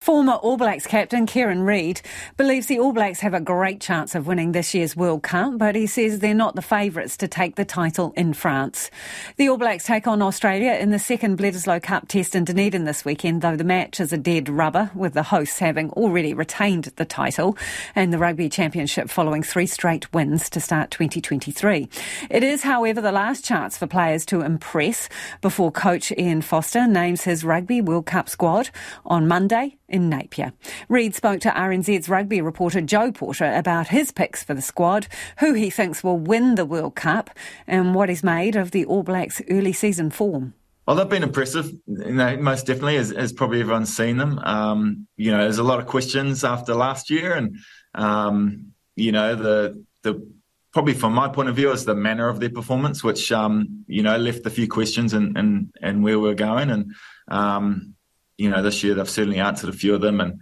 Former All Blacks captain Kieran Read believes the All Blacks have a great chance of winning this year's World Cup, but he says they're not the favourites to take the title in France. The All Blacks take on Australia in the second Bledisloe Cup test in Dunedin this weekend, though the match is a dead rubber, with the hosts having already retained the title and the Rugby Championship following three straight wins to start 2023. It is, however, the last chance for players to impress before coach Ian Foster names his Rugby World Cup squad on Monday in Napier. Read spoke to RNZ's rugby reporter Joe Porter about his picks for the squad, who he thinks will win the World Cup, and what is made of the All Blacks' early season form. Well, they've been impressive, you know, most definitely, as, as probably everyone's seen them. Um, you know, there's a lot of questions after last year, and um, you know, the the probably from my point of view is the manner of their performance, which um, you know left a few questions and and and where we're going, and um, you know, this year they've certainly answered a few of them. And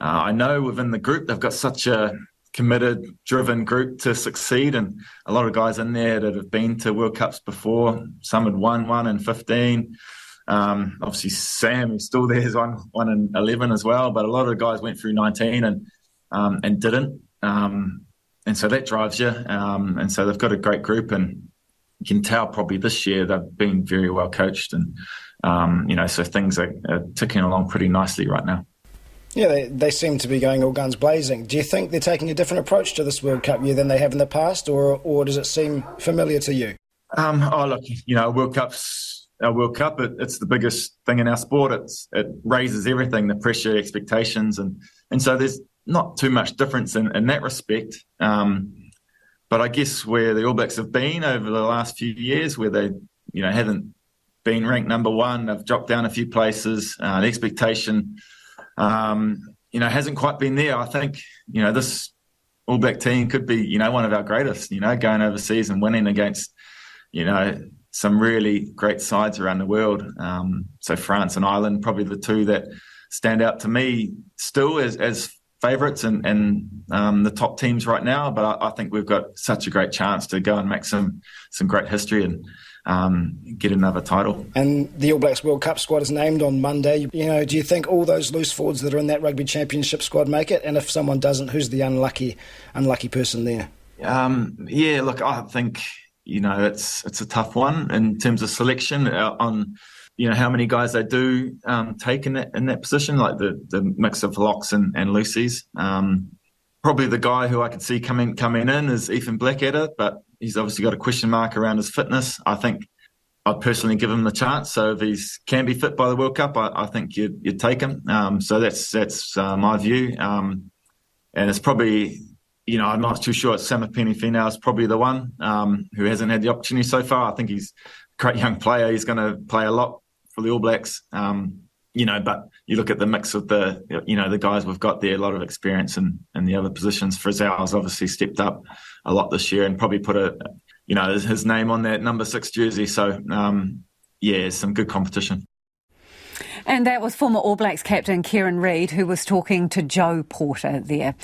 uh, I know within the group they've got such a committed, driven group to succeed, and a lot of guys in there that have been to World Cups before. Some had won one in fifteen. Um, obviously, Sam is still there, has won one in eleven as well. But a lot of guys went through nineteen and um, and didn't. Um, and so that drives you. Um, and so they've got a great group, and you can tell probably this year they've been very well coached and um, you know, so things are, are, ticking along pretty nicely right now. Yeah, they, they seem to be going all guns blazing. Do you think they're taking a different approach to this World Cup year than they have in the past, or or does it seem familiar to you? Um, oh, look, you know, World Cup's a World Cup. It, it's the biggest thing in our sport. It's it raises everything, the pressure, expectations, and and so there's not too much difference in, in that respect. Um, but I guess where the All Blacks have been over the last few years, where they you know haven't been ranked number one. They've dropped down a few places. Uh, the expectation, um, you know, hasn't quite been there. I think, you know, this All Black team could be, you know, one of our greatest, you know, going overseas and winning against, you know, some really great sides around the world. Um, so France and Ireland, probably the two that stand out to me still as, as favourites and, and um, the top teams right now. But I, I, think we've got such a great chance to go and make some some great history and um, get another title. And the All Blacks World Cup squad is named on Monday. You know, do you think all those loose forwards that are in that Rugby Championship squad make it? And if someone doesn't, who's the unlucky unlucky person there? Um, yeah, look, I think you know it's it's a tough one in terms of selection uh, on you know how many guys they do um, take in that in that position, like the the mix of locks and, and loosies. Um, probably the guy who I could see coming coming in is Ethan Blackadder, but he's obviously got a question mark around his fitness. I think I'd personally give him the chance. So if he can be fit by the World Cup, I, I think you'd, you'd, take him. Um, so that's that's uh, my view. Um, and it's probably, you know, I'm not too sure. It's Samipeni Finau is probably the one um, who hasn't had the opportunity so far. I think he's a great young player. He's going to play a lot for the All Blacks. Um, you know, but you look at the mix of the, you know, the guys we've got there, a lot of experience in, in the other positions. Frizell's obviously stepped up a lot this year and probably put a, you know, his name on that number six jersey. So, um, yeah, some good competition. And that was former All Blacks captain Kieran Read, who was talking to Joe Porter there.